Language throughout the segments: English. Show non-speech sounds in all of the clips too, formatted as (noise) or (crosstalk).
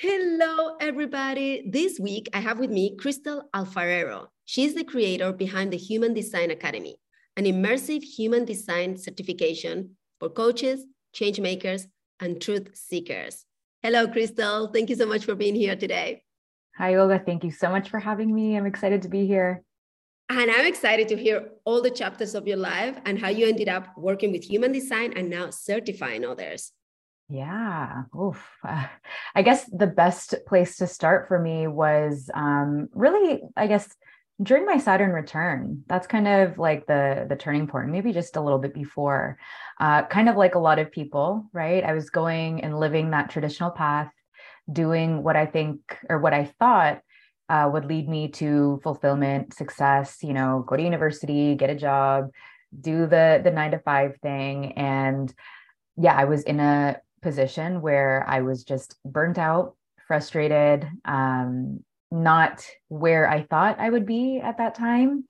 Hello, everybody. This week I have with me Crystal Alfarero. She's the creator behind the Human Design Academy, an immersive human design certification for coaches, change makers, and truth seekers. Hello, Crystal. Thank you so much for being here today. Hi, Olga. Thank you so much for having me. I'm excited to be here. And I'm excited to hear all the chapters of your life and how you ended up working with human design and now certifying others. Yeah. Oof. Uh, (laughs) I guess the best place to start for me was um, really, I guess, during my Saturn return, that's kind of like the the turning point, maybe just a little bit before. Uh, kind of like a lot of people, right? I was going and living that traditional path, doing what I think or what I thought uh, would lead me to fulfillment, success. You know, go to university, get a job, do the the nine to five thing, and yeah, I was in a position where I was just burnt out, frustrated, um, not where I thought I would be at that time.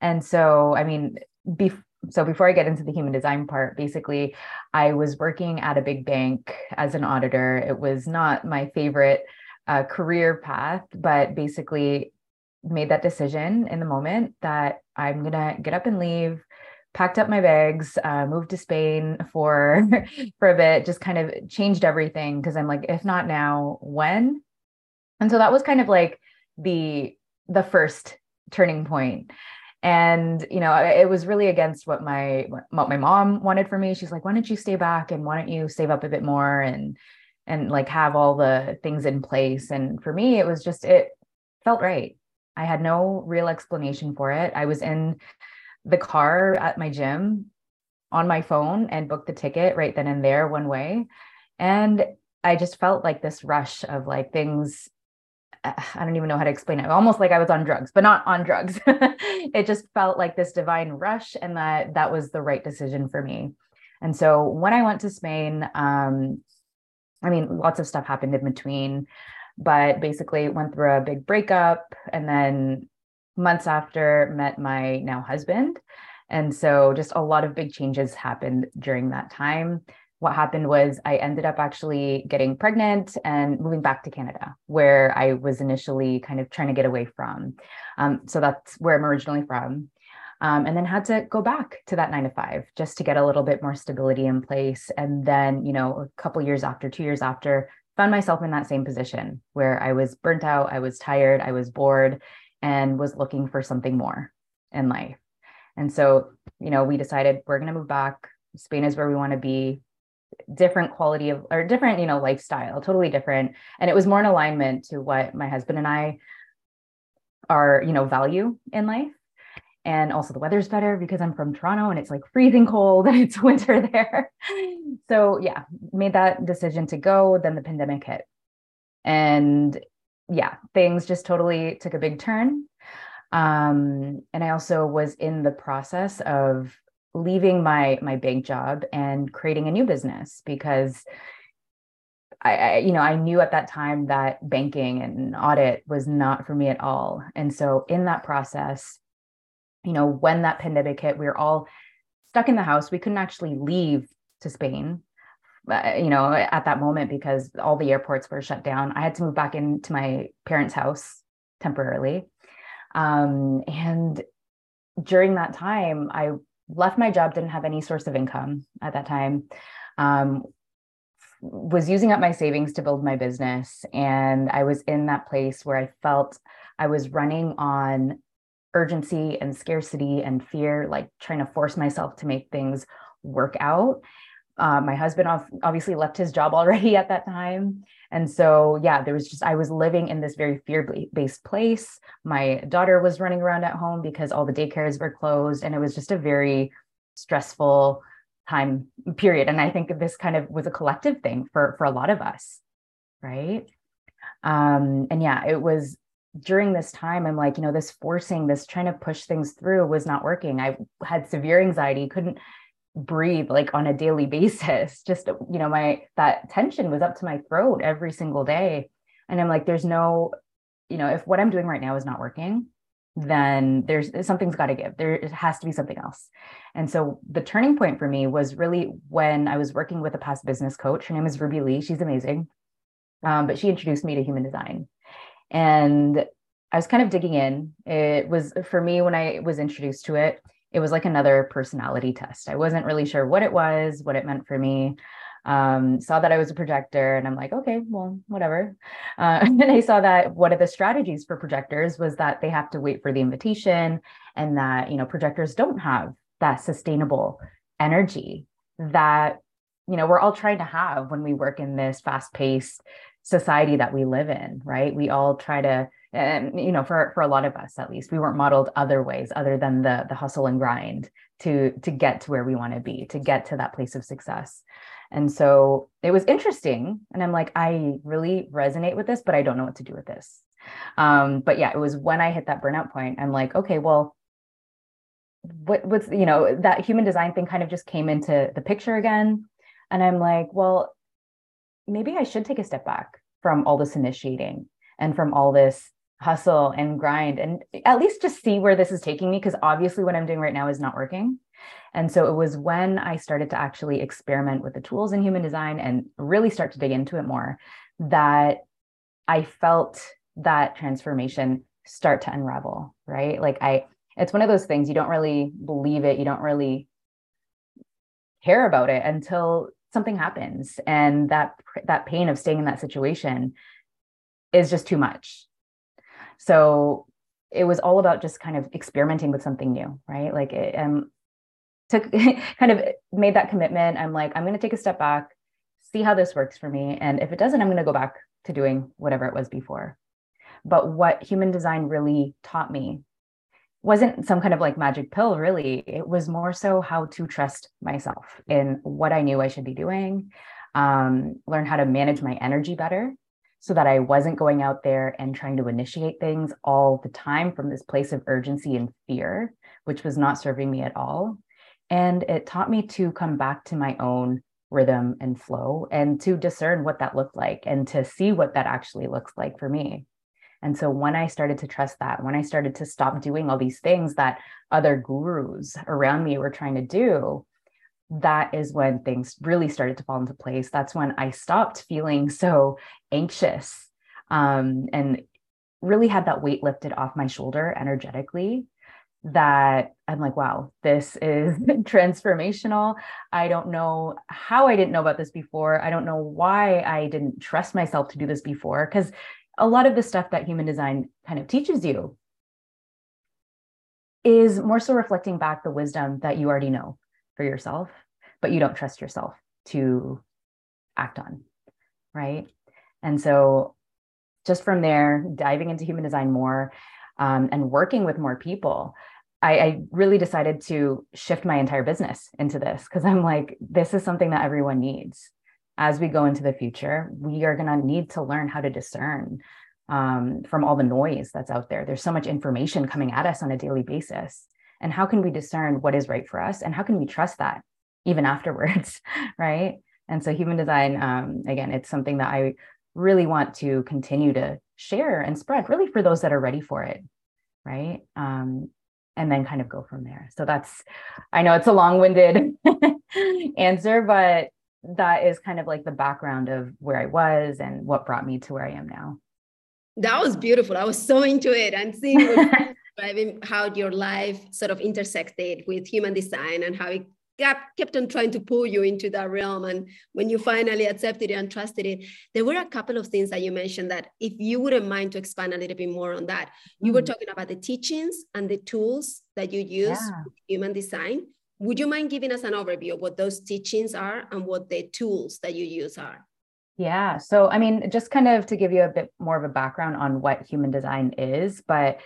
And so, I mean, be- so before I get into the human design part, basically, I was working at a big bank as an auditor. It was not my favorite uh, career path, but basically made that decision in the moment that I'm gonna get up and leave. Packed up my bags, uh, moved to Spain for (laughs) for a bit, just kind of changed everything because I'm like, if not now, when? And so that was kind of like the the first turning point. and you know it was really against what my what my mom wanted for me she's like why don't you stay back and why don't you save up a bit more and and like have all the things in place and for me it was just it felt right i had no real explanation for it i was in the car at my gym on my phone and booked the ticket right then and there one way and i just felt like this rush of like things I don't even know how to explain it. Almost like I was on drugs, but not on drugs. (laughs) it just felt like this divine rush, and that that was the right decision for me. And so when I went to Spain, um, I mean, lots of stuff happened in between, but basically went through a big breakup, and then months after met my now husband. And so just a lot of big changes happened during that time what happened was I ended up actually getting pregnant and moving back to Canada, where I was initially kind of trying to get away from. Um, so that's where I'm originally from. Um, and then had to go back to that nine to five just to get a little bit more stability in place. And then, you know, a couple years after, two years after, found myself in that same position where I was burnt out, I was tired, I was bored, and was looking for something more in life. And so, you know, we decided we're going to move back. Spain is where we want to be. Different quality of or different you know lifestyle totally different. And it was more in alignment to what my husband and i are you know value in life. And also the weather's better because i'm from toronto and it's like freezing cold (laughs) and it's winter there. So yeah made that decision to go. Then the pandemic hit. And yeah things just totally took a big turn. Um, and i also was in the process of leaving my my bank job and creating a new business because I, I, you know i knew at that time that banking and audit was not for me at all. And so in that process you know when that pandemic hit we were all stuck in the house. We couldn't actually leave to spain you know at that moment because all the airports were shut down i had to move back into my parents house temporarily um, and during that time i left my job, didn't have any source of income at that time. Um, was using up my savings to build my business. And I was in that place where I felt I was running on urgency and scarcity and fear, like trying to force myself to make things work out. Uh, my husband obviously left his job already (laughs) at that time. And so, yeah, there was just, I was living in this very fear based place. My daughter was running around at home because all the daycares were closed. And it was just a very stressful time period. And I think this kind of was a collective thing for for a lot of us, right? Um, and yeah, it was during this time, I'm like, you know, this forcing, this trying to push things through was not working. I had severe anxiety, couldn't breathe like on a daily basis. (laughs) Just, you know, my that tension was up to my throat every single day. And I'm like, there's no, you know, if what I'm doing right now is not working, then there's something's got to give. There has to be something else. And so the turning point for me was really when I was working with a past business coach. Her name is Ruby Lee. She's amazing. Um, but she introduced me to human design. And I was kind of digging in. It was for me when I was introduced to it, it was like another personality test. I wasn't really sure what it was, what it meant for me. Um, saw that I was a projector, and I'm like, okay, well, whatever. Uh, (laughs) and I saw that one of the strategies for projectors was that they have to wait for the invitation, and that you know projectors don't have that sustainable energy that you know we're all trying to have when we work in this fast-paced society that we live in right? We all try to and you know for for a lot of us at least we weren't modeled other ways other than the the hustle and grind to to get to where we want to be to get to that place of success. And so it was interesting and i'm like i really resonate with this but i don't know what to do with this. Um but yeah it was when i hit that burnout point i'm like okay well what what's you know that human design thing kind of just came into the picture again. And i'm like well maybe I should take a step back from all this initiating and from all this hustle and grind and at least just see where this is taking me because obviously what I'm doing right now is not working. And so it was when I started to actually experiment with the tools in human design and really start to dig into it more that I felt that transformation start to unravel, right? Like I it's one of those things you don't really believe it, you don't really care about it until something happens and that that pain of staying in that situation is just too much. So it was all about just kind of experimenting with something new right? Like it um took (laughs) kind of made that commitment. I'm like i'm going to take a step back see how this works for me and if it doesn't i'm going to go back to doing whatever it was before. But what human design really taught me wasn't some kind of like magic pill really. It was more so how to trust myself in what i knew i should be doing um, learn how to manage my energy better so that i wasn't going out there and trying to initiate things all the time from this place of urgency and fear which was not serving me at all. And it taught me to come back to my own rhythm and flow and to discern what that looked like and to see what that actually looks like for me and so when I started to trust that, when I started to stop doing all these things that other gurus around me were trying to do, that is when things really started to fall into place. That's when I stopped feeling so anxious um, and really had that weight lifted off my shoulder energetically that I'm like, wow, this is (laughs) transformational. I don't know how I didn't know about this before. I don't know why I didn't trust myself to do this before. Because a lot of the stuff that human design kind of teaches you is more so reflecting back the wisdom that you already know for yourself, but you don't trust yourself to act on. Right. And so, just from there, diving into human design more um, and working with more people, I, I really decided to shift my entire business into this because I'm like, this is something that everyone needs as we go into the future, we are going to need to learn how to discern um, from all the noise that's out there. There's so much information coming at us on a daily basis. And how can we discern what is right for us? And how can we trust that even (laughs) afterwards? right. And so, human design, um, again, it's something that I really want to continue to share and spread, really for those that are ready for it. Right. Um, and then kind of go from there. So that's, I know it's a long winded (laughs) answer, but that is kind of like the background of where I was and what brought me to where I am now. That was beautiful. I was so into it and seeing (laughs) how your life sort of intersected with human design and how it kept, kept on trying to pull you into that realm. And when you finally accepted it and trusted it, there were a couple of things that you mentioned that if you wouldn't mind to expand a little bit more on that, you were mm. talking about the teachings and the tools that you use yeah. human design. Would you mind giving us an overview of what those teachings are and what the tools that you use are? Yeah. So, I mean, just kind of to give you a bit more of a background on what human design is, but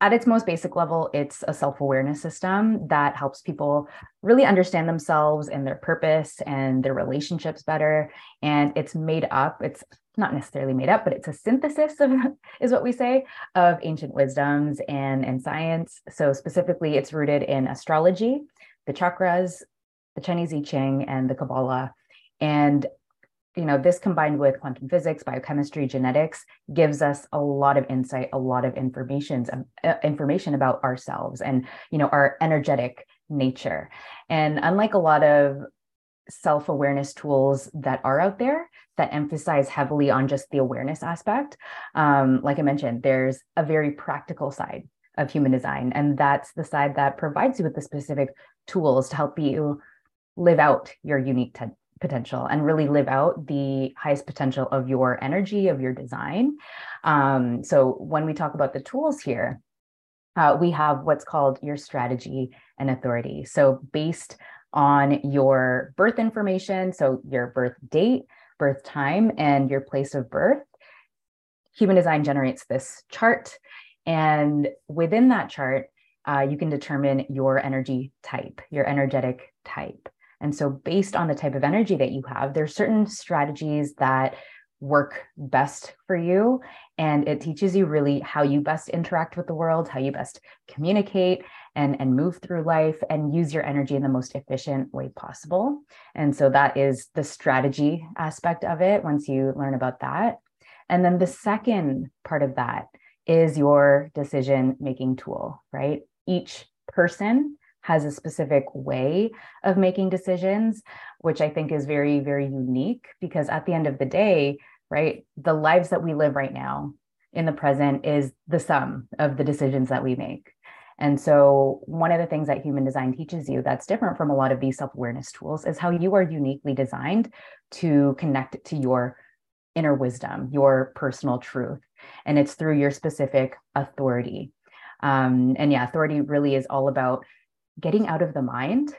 at its most basic level, it's a self awareness system that helps people really understand themselves and their purpose and their relationships better. And it's made up, it's not necessarily made up, but it's a synthesis of, (laughs) is what we say, of ancient wisdoms and, and science. So, specifically, it's rooted in astrology, the chakras, the Chinese I Ching, and the Kabbalah. And you know this combined with quantum physics biochemistry genetics gives us a lot of insight a lot of information uh, information about ourselves and you know our energetic nature. And unlike a lot of self-awareness tools that are out there that emphasize heavily on just the awareness aspect um, like i mentioned there's a very practical side of human design. And that's the side that provides you with the specific tools to help you live out your unique t- potential and really live out the highest potential of your energy, of your design. Um, so when we talk about the tools here, uh, we have what's called your strategy and authority. So based on your birth information, so your birth date, birth time, and your place of birth, Human Design generates this chart. And within that chart, uh, you can determine your energy type, your energetic type. And so, based on the type of energy that you have, there's certain strategies that work best for you. And it teaches you really how you best interact with the world, how you best communicate and, and move through life and use your energy in the most efficient way possible. And so, that is the strategy aspect of it once you learn about that. And then the second part of that is your decision making tool, right? Each person has a specific way of making decisions, which I think is very, very unique because at the end of the day, right, the lives that we live right now in the present is the sum of the decisions that we make. And so, one of the things that human design teaches you that's different from a lot of these self awareness tools is how you are uniquely designed to connect to your inner wisdom, your personal truth. And it's through your specific authority. Um, and yeah, authority really is all about getting out of the mind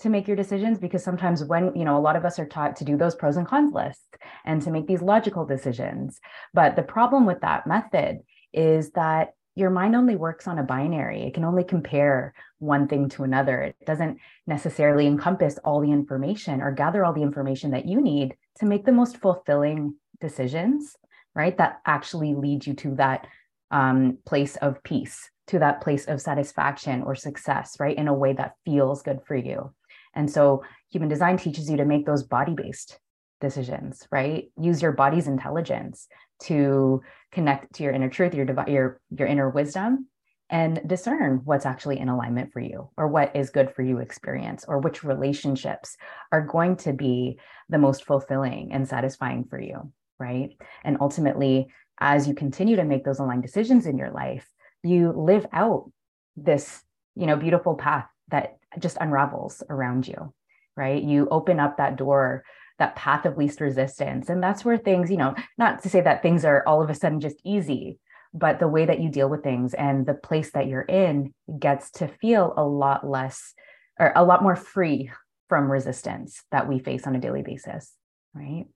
to make your decisions because sometimes when you know a lot of us are taught to do those pros and cons lists and to make these logical decisions. But the problem with that method is that your mind only works on a binary. It can only compare one thing to another. It doesn't necessarily encompass all the information or gather all the information that you need to make the most fulfilling decisions right that actually lead you to that um, place of peace to that place of satisfaction or success, right? In a way that feels good for you. And so human design teaches you to make those body based decisions, right? Use your body's intelligence to connect to your inner truth, your, your, your inner wisdom, and discern what's actually in alignment for you or what is good for you experience or which relationships are going to be the most fulfilling and satisfying for you, right? And ultimately, as you continue to make those aligned decisions in your life, you live out this you know beautiful path that just unravels around you right? You open up that door that path of least resistance. And that's where things you know not to say that things are all of a sudden just easy but the way that you deal with things and the place that you're in gets to feel a lot less or a lot more free from resistance that we face on a daily basis right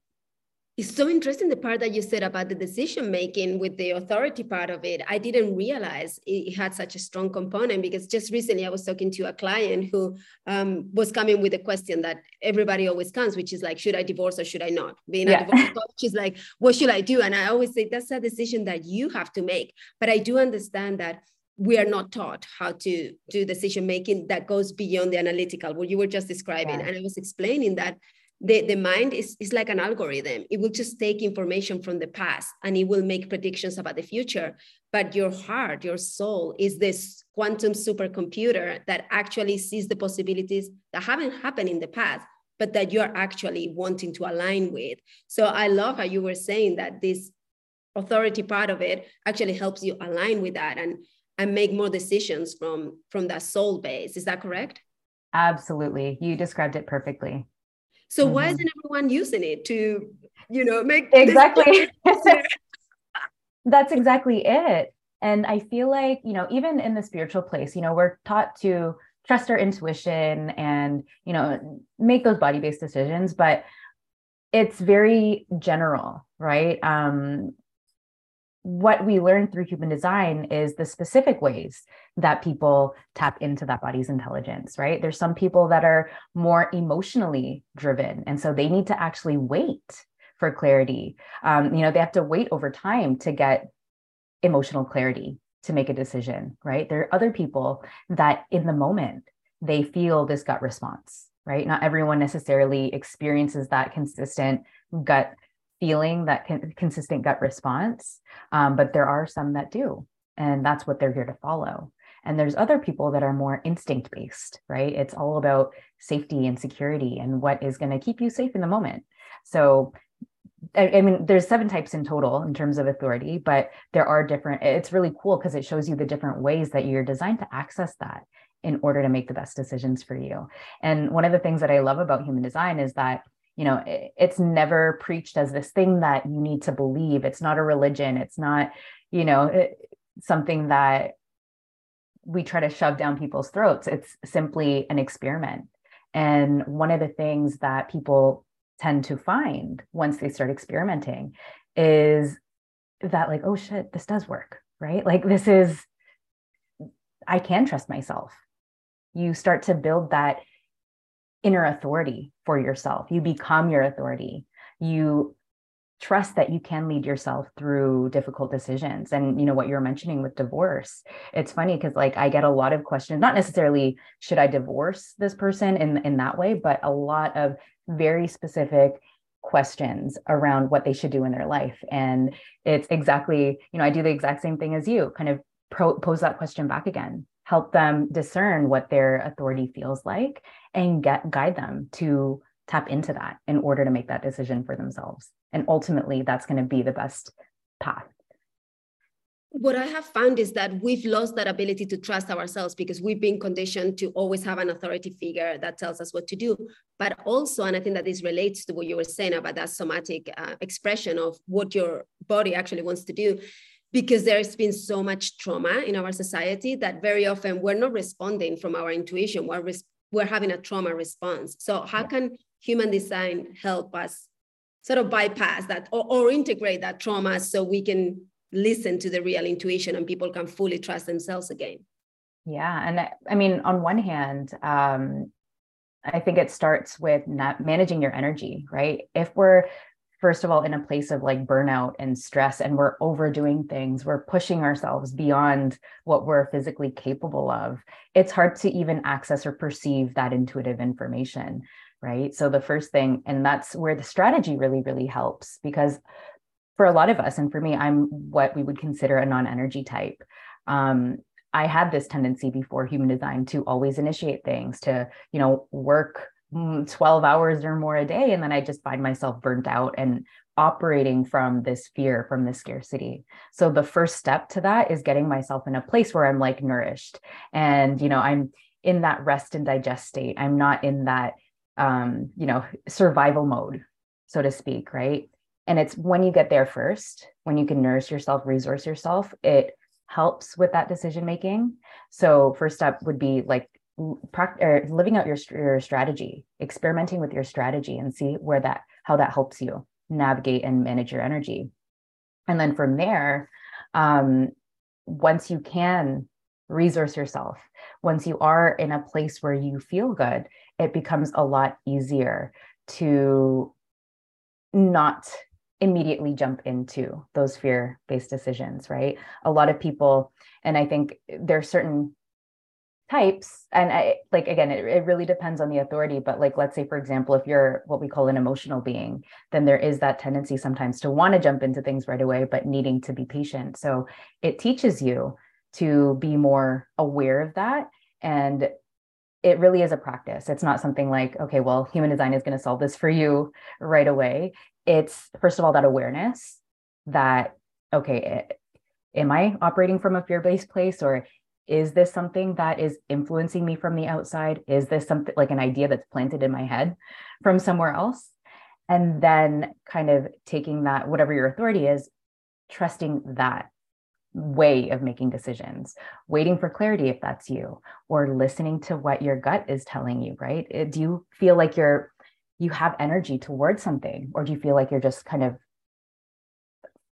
it's so interesting the part that you said about the decision making with the authority part of it. I didn't realize it had such a strong component because just recently I was talking to a client who um, was coming with a question that everybody always comes, which is like, should I divorce or should I not? Being yeah. a divorce coach is like, what should I do? And I always say that's a decision that you have to make. But I do understand that we are not taught how to do decision making that goes beyond the analytical, what you were just describing. Yeah. And I was explaining that the, the mind is, is like an algorithm. It will just take information from the past and it will make predictions about the future. But your heart, your soul is this quantum supercomputer that actually sees the possibilities that haven't happened in the past, but that you're actually wanting to align with. So I love how you were saying that this authority part of it actually helps you align with that and, and make more decisions from, from that soul base. Is that correct? Absolutely. You described it perfectly. So mm-hmm. why isn't everyone using it to, you know, make exactly? (laughs) That's exactly it. And I feel like, you know, even in the spiritual place, you know, we're taught to trust our intuition and, you know, make those body based decisions, but it's very general, right? Um, what we learn through human design is the specific ways that people tap into that body's intelligence, right? There's some people that are more emotionally driven. And so they need to actually wait for clarity. Um, you know, they have to wait over time to get emotional clarity to make a decision, right? There are other people that in the moment they feel this gut response, right? Not everyone necessarily experiences that consistent gut feeling, that con- consistent gut response, um, but there are some that do. And that's what they're here to follow. And there's other people that are more instinct based, right? It's all about safety and security and what is going to keep you safe in the moment. So I, I mean, there's seven types in total in terms of authority, but there are different. It's really cool because it shows you the different ways that you're designed to access that in order to make the best decisions for you. And one of the things that I love about human design is that you know it's never preached as this thing that you need to believe. It's not a religion. It's not you know something that we try to shove down people's throats. It's simply an experiment. And one of the things that people tend to find once they start experimenting is that like oh shit this does work right? Like this is i can trust myself. You start to build that inner authority for yourself. You become your authority. You trust that you can lead yourself through difficult decisions. And you know what you're mentioning with divorce it's funny because like i get a lot of questions not necessarily should i divorce this person in in that way but a lot of very specific questions around what they should do in their life. And it's exactly you know i do the exact same thing as you kind of pro- pose that question back again help them discern what their authority feels like and get guide them to tap into that in order to make that decision for themselves and ultimately that's going to be the best path what I have found is that we've lost that ability to trust ourselves because we've been conditioned to always have an authority figure that tells us what to do. But also, and I think that this relates to what you were saying about that somatic uh, expression of what your body actually wants to do, because there's been so much trauma in our society that very often we're not responding from our intuition, we're, res- we're having a trauma response. So, how can human design help us sort of bypass that or, or integrate that trauma so we can listen to the real intuition and people can fully trust themselves again? Yeah and i mean on one hand um, i think it starts with not managing your energy right? If we're first of all in a place of like burnout and stress and we're overdoing things we're pushing ourselves beyond what we're physically capable of it's hard to even access or perceive that intuitive information right so the first thing and that's where the strategy really really helps because for a lot of us, and for me, I'm what we would consider a non energy type. Um, I had this tendency before human design to always initiate things, to, you know, work 12 hours or more a day. And then I just find myself burnt out and operating from this fear, from this scarcity. So the first step to that is getting myself in a place where I'm like nourished and, you know, I'm in that rest and digest state. I'm not in that, um, you know, survival mode, so to speak, right? And it's when you get there first, when you can nourish yourself, resource yourself, it helps with that decision making. So, first step would be like living out your, your strategy, experimenting with your strategy and see where that, how that helps you navigate and manage your energy. And then from there, um, once you can resource yourself, once you are in a place where you feel good, it becomes a lot easier to not immediately jump into those fear based decisions, right? A lot of people, and I think there are certain types and I like again it, it really depends on the authority but like let's say for example if you're what we call an emotional being then there is that tendency sometimes to want to jump into things right away but needing to be patient so it teaches you to be more aware of that and it really is a practice. It's not something like, okay, well, human design is going to solve this for you right away it's first of all that awareness that okay eh, am i operating from a fear-based place or is this something that is influencing me from the outside? Is this something like an idea that's planted in my head from somewhere else? And then kind of taking that whatever your authority is trusting that way of making decisions waiting for clarity if that's you or listening to what your gut is telling you right? Do you feel like you're you have energy towards something or do you feel like you're just kind of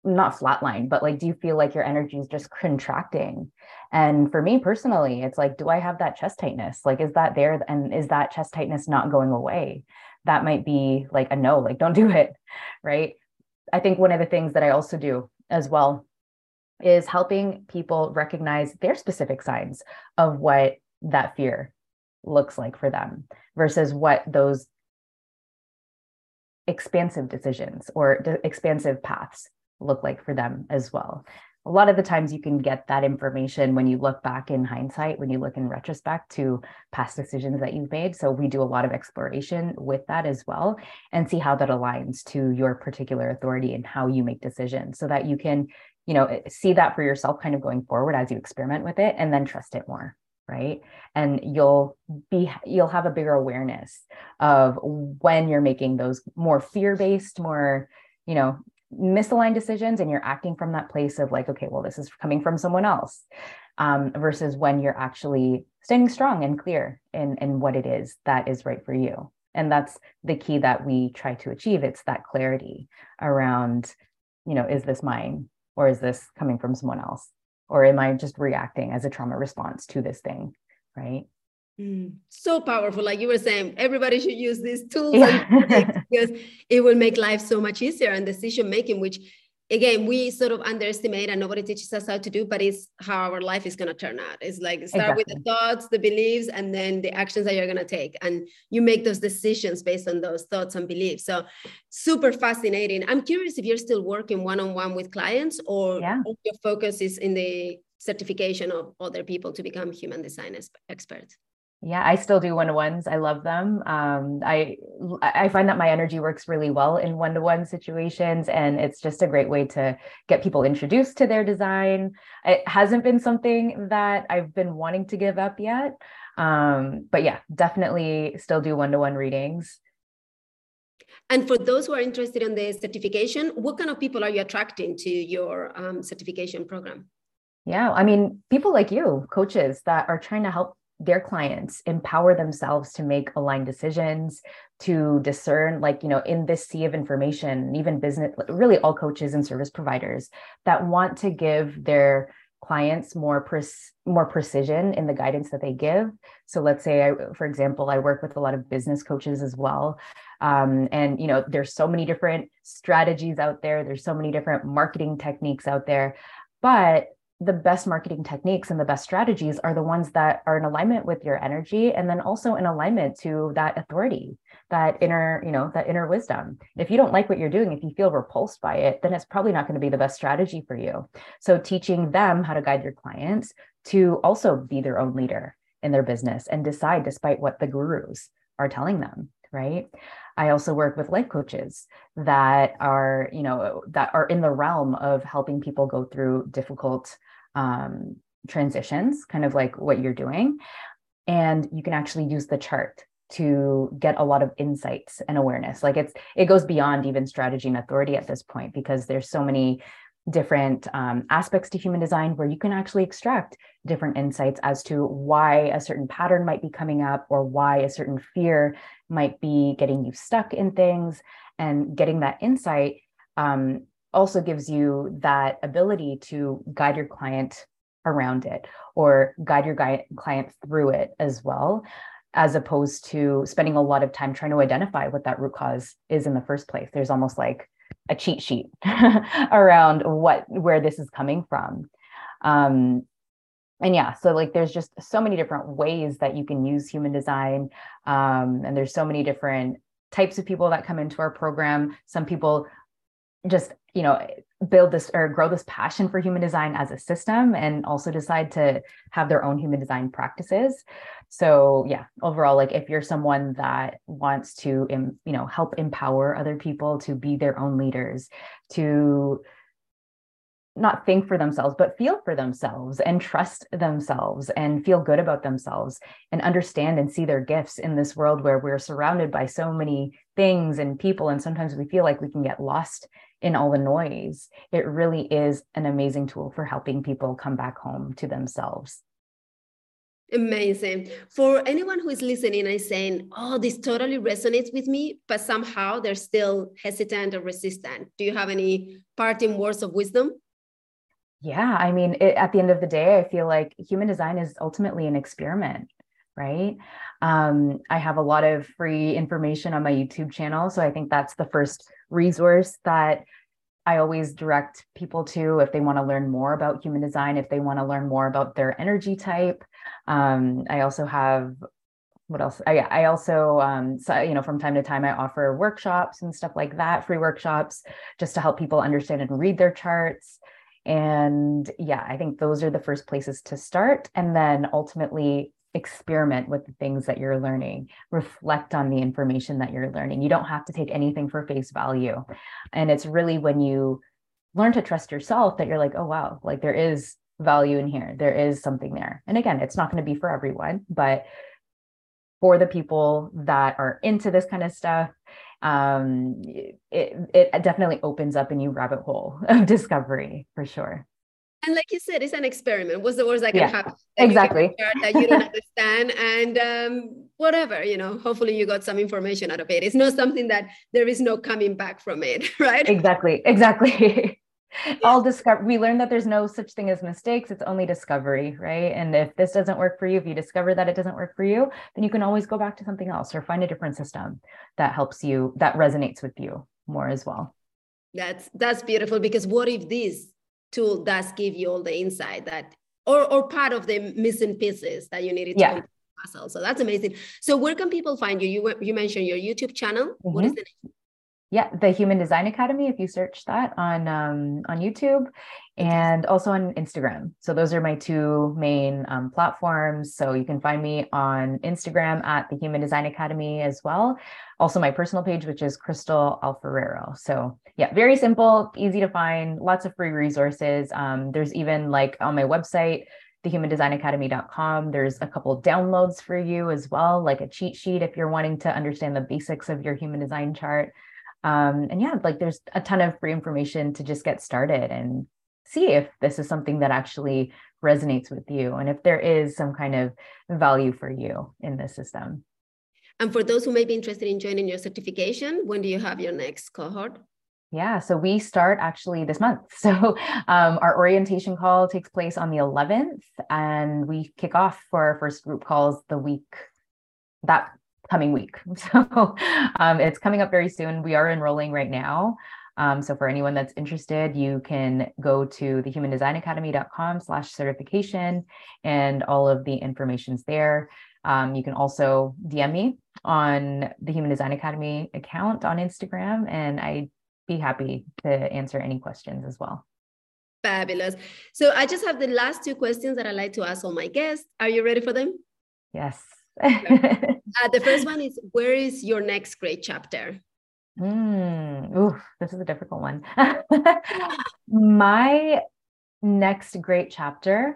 not flatline, but like, do you feel like your energy is just contracting? And for me personally, it's like, do I have that chest tightness? Like, is that there? And is that chest tightness not going away? That might be like a no, like, don't do it. (laughs) Right. I think one of the things that I also do as well is helping people recognize their specific signs of what that fear looks like for them versus what those expansive decisions or expansive paths look like for them as well. A lot of the times you can get that information when you look back in hindsight, when you look in retrospect to past decisions that you've made. So we do a lot of exploration with that as well and see how that aligns to your particular authority and how you make decisions so that you can, you know, see that for yourself kind of going forward as you experiment with it and then trust it more right and you'll be you'll have a bigger awareness of when you're making those more fear based more you know misaligned decisions and you're acting from that place of like okay well this is coming from someone else um, versus when you're actually standing strong and clear in in what it is that is right for you. And that's the key that we try to achieve. It's that clarity around you know is this mine or is this coming from someone else? Or am i just reacting as a trauma response to this thing? Right Mm, so powerful. Like you were saying, everybody should use these tools yeah. (laughs) because it will make life so much easier and decision making, which again, we sort of underestimate and nobody teaches us how to do, but it's how our life is going to turn out. It's like start exactly. with the thoughts, the beliefs, and then the actions that you're going to take. And you make those decisions based on those thoughts and beliefs. So super fascinating. I'm curious if you're still working one on one with clients or yeah. your focus is in the certification of other people to become human design experts. Yeah, I still do one-to-ones. I love them. Um, I I find that my energy works really well in one-to-one situations, and it's just a great way to get people introduced to their design. It hasn't been something that I've been wanting to give up yet, um, but yeah, definitely still do one-to-one readings. And for those who are interested in the certification, what kind of people are you attracting to your um, certification program? Yeah, I mean, people like you, coaches that are trying to help their clients empower themselves to make aligned decisions to discern like you know in this sea of information even business really all coaches and service providers that want to give their clients more pre- more precision in the guidance that they give. So let's say I, for example i work with a lot of business coaches as well. Um, and you know there's so many different strategies out there. There's so many different marketing techniques out there. But the best marketing techniques and the best strategies are the ones that are in alignment with your energy and then also in alignment to that authority that inner you know that inner wisdom. If you don't like what you're doing if you feel repulsed by it then it's probably not going to be the best strategy for you. So teaching them how to guide your clients to also be their own leader in their business and decide despite what the gurus are telling them right? I also work with life coaches that are, you know, that are in the realm of helping people go through difficult um, transitions, kind of like what you're doing. And you can actually use the chart to get a lot of insights and awareness. Like it's it goes beyond even strategy and authority at this point because there's so many different um, aspects to human design where you can actually extract different insights as to why a certain pattern might be coming up or why a certain fear might be getting you stuck in things and getting that insight um, also gives you that ability to guide your client around it or guide your guide, client through it as well as opposed to spending a lot of time trying to identify what that root cause is in the first place. There's almost like a cheat sheet (laughs) around what where this is coming from. Um, and yeah so like there's just so many different ways that you can use human design um, and there's so many different types of people that come into our program. Some people just you know build this or grow this passion for human design as a system and also decide to have their own human design practices so yeah overall like if you're someone that wants to you know help empower other people to be their own leaders to not think for themselves, but feel for themselves and trust themselves and feel good about themselves and understand and see their gifts in this world where we're surrounded by so many things and people. And sometimes we feel like we can get lost in all the noise. It really is an amazing tool for helping people come back home to themselves. Amazing. For anyone who is listening and saying, oh, this totally resonates with me, but somehow they're still hesitant or resistant, do you have any parting words of wisdom? Yeah, I mean, it, at the end of the day, I feel like human design is ultimately an experiment, right? Um, I have a lot of free information on my YouTube channel. So I think that's the first resource that I always direct people to if they want to learn more about human design, if they want to learn more about their energy type. Um, I also have what else? I, I also, um, so, you know, from time to time, I offer workshops and stuff like that, free workshops, just to help people understand and read their charts. And yeah, I think those are the first places to start. And then ultimately experiment with the things that you're learning, reflect on the information that you're learning. You don't have to take anything for face value. And it's really when you learn to trust yourself that you're like, oh, wow, like there is value in here. There is something there. And again, it's not going to be for everyone, but for the people that are into this kind of stuff, um, it, it definitely opens up a new rabbit hole of (laughs) discovery for sure. And like you said, it's an experiment. What's the worst that can yeah, happen? That exactly. You that you don't understand, and um, whatever, you know. Hopefully, you got some information out of it. It's not something that there is no coming back from it, (laughs) right? Exactly. Exactly. (laughs) all discover we learn that there's no such thing as mistakes it's only discovery right and if this doesn't work for you if you discover that it doesn't work for you then you can always go back to something else or find a different system that helps you that resonates with you more as well that's that's beautiful because what if this tool does give you all the insight that or or part of the missing pieces that you needed yeah. to puzzle. So that's amazing. So where can people find you? You you mentioned your YouTube channel. Mm-hmm. What is the name? Yeah, the Human Design Academy. If you search that on um, on YouTube, and also on Instagram. So those are my two main um, platforms. So you can find me on Instagram at the Human Design Academy as well. Also my personal page, which is Crystal Alfarero. So yeah, very simple, easy to find, lots of free resources. Um, there's even like on my website, thehumandesignacademy.com. There's a couple downloads for you as well, like a cheat sheet if you're wanting to understand the basics of your human design chart. Um, and yeah, like there's a ton of free information to just get started and see if this is something that actually resonates with you and if there is some kind of value for you in the system. And for those who may be interested in joining your certification, when do you have your next cohort? Yeah, so we start actually this month. (laughs) So um, our orientation call takes place on the 11th, and we kick off for our first group calls the week that coming week. (laughs) So um, it's coming up very soon. We are enrolling right now. Um, so for anyone that's interested, you can go to thehumandesignacademy.com slash certification and all of the information's there. Um, you can also DM me on the Human Design Academy account on Instagram, and I'd be happy to answer any questions as well. Fabulous. So I just have the last two questions that I like to ask all my guests. Are you ready for them? Yes. (laughs) uh, the first one is Where is your next great chapter? Mm, ooh, this is a difficult one. (laughs) My next great chapter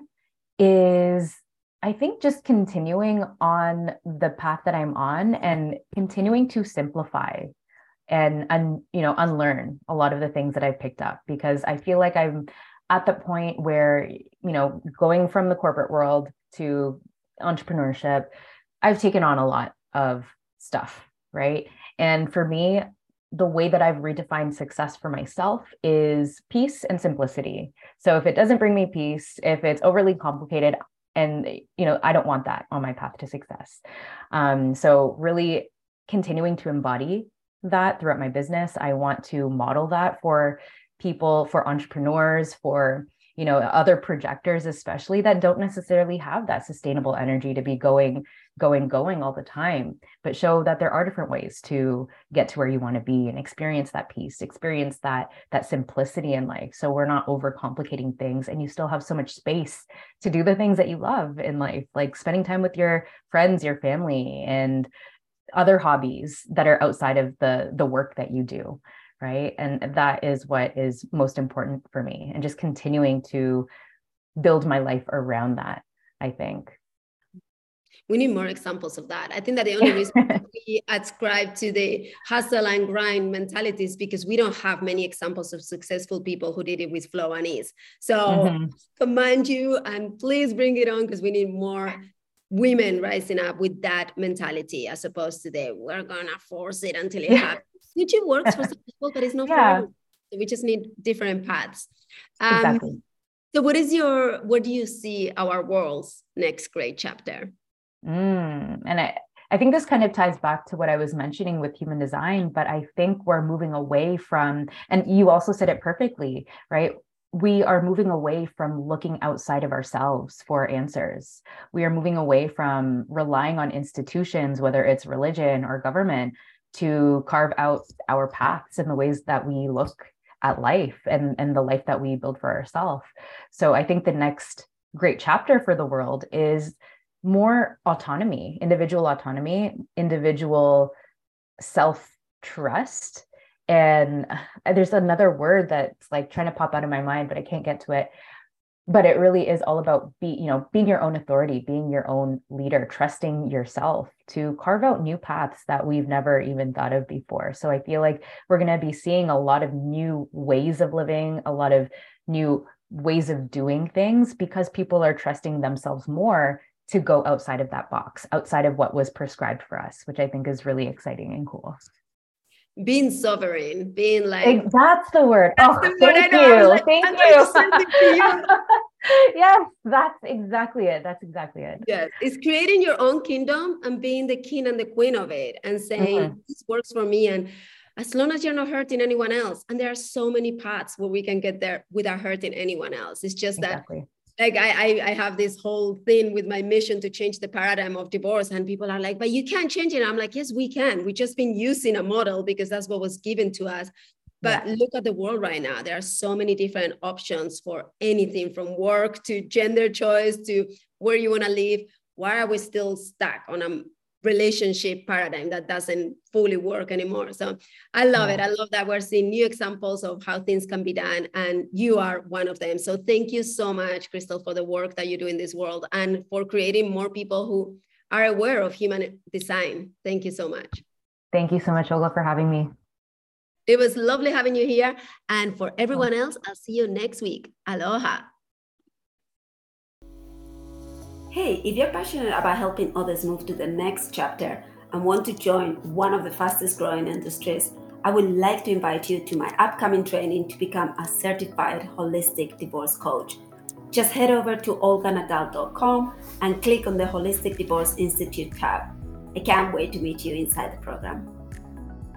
is, I think, just continuing on the path that I'm on and continuing to simplify and and you know unlearn a lot of the things that I've picked up because I feel like I'm at the point where you know going from the corporate world to entrepreneurship, I've taken on a lot of stuff, right? And for me, the way that I've redefined success for myself is peace and simplicity. So if it doesn't bring me peace, if it's overly complicated, and you know, I don't want that on my path to success. Um, so really continuing to embody that throughout my business. I want to model that for people, for entrepreneurs, for you know other projectors especially that don't necessarily have that sustainable energy to be going going going all the time but show that there are different ways to get to where you want to be and experience that peace experience that that simplicity in life. So we're not overcomplicating things and you still have so much space to do the things that you love in life like spending time with your friends your family and other hobbies that are outside of the the work that you do right? And that is what is most important for me and just continuing to build my life around that i think we need more examples of that. I think that the only reason (laughs) we ascribe to the hustle and grind mentality is because we don't have many examples of successful people who did it with flow and ease. So mm-hmm. command you and please bring it on because we need more women rising up with that mentality as opposed to the we're gonna force it until it happens which it works for some people but it's not yeah. for everyone we just need different paths um, exactly. so what is your what do you see our world's next great chapter mm, and I, I think this kind of ties back to what I was mentioning with human design, but I think we're moving away from, and you also said it perfectly, right? we are moving away from looking outside of ourselves for answers. We are moving away from relying on institutions, whether it's religion or government, to carve out our paths and the ways that we look at life and, and the life that we build for ourselves. So I think the next great chapter for the world is more autonomy, individual autonomy, individual self trust and uh, there's another word that's like trying to pop out of my mind but i can't get to it. But it really is all about be you know being your own authority being your own leader trusting yourself to carve out new paths that we've never even thought of before. So i feel like we're going to be seeing a lot of new ways of living a lot of new ways of doing things because people are trusting themselves more to go outside of that box outside of what was prescribed for us which i think is really exciting and cool being sovereign, being like that's the word. That's oh, the thank word you, like, thank you. you. (laughs) yes, that's exactly it. That's exactly it. Yes, it's creating your own kingdom and being the king and the queen of it, and saying mm-hmm. this works for me, and as long as you're not hurting anyone else. And there are so many paths where we can get there without hurting anyone else. It's just exactly. that like I, I have this whole thing with my mission to change the paradigm of divorce and people are like but you can't change it. I'm like yes we can. We've just been using a model because that's what was given to us. But yeah. look at the world right now. There are so many different options for anything from work to gender choice to where you want to live. Why are we still stuck on a relationship paradigm that doesn't fully work anymore. So I love it. I love that we're seeing new examples of how things can be done, and you are one of them. So thank you so much, Crystal, for the work that you do in this world and for creating more people who are aware of human design. Thank you so much. Thank you so much, Olga, for having me. It was lovely having you here. And for everyone else, I'll see you next week. Aloha. Hey, if you're passionate about helping others move to the next chapter and want to join one of the fastest growing industries, I would like to invite you to my upcoming training to become a certified holistic divorce coach. Just head over to olganadal.com and click on the Holistic Divorce Institute tab. I can't wait to meet you inside the program.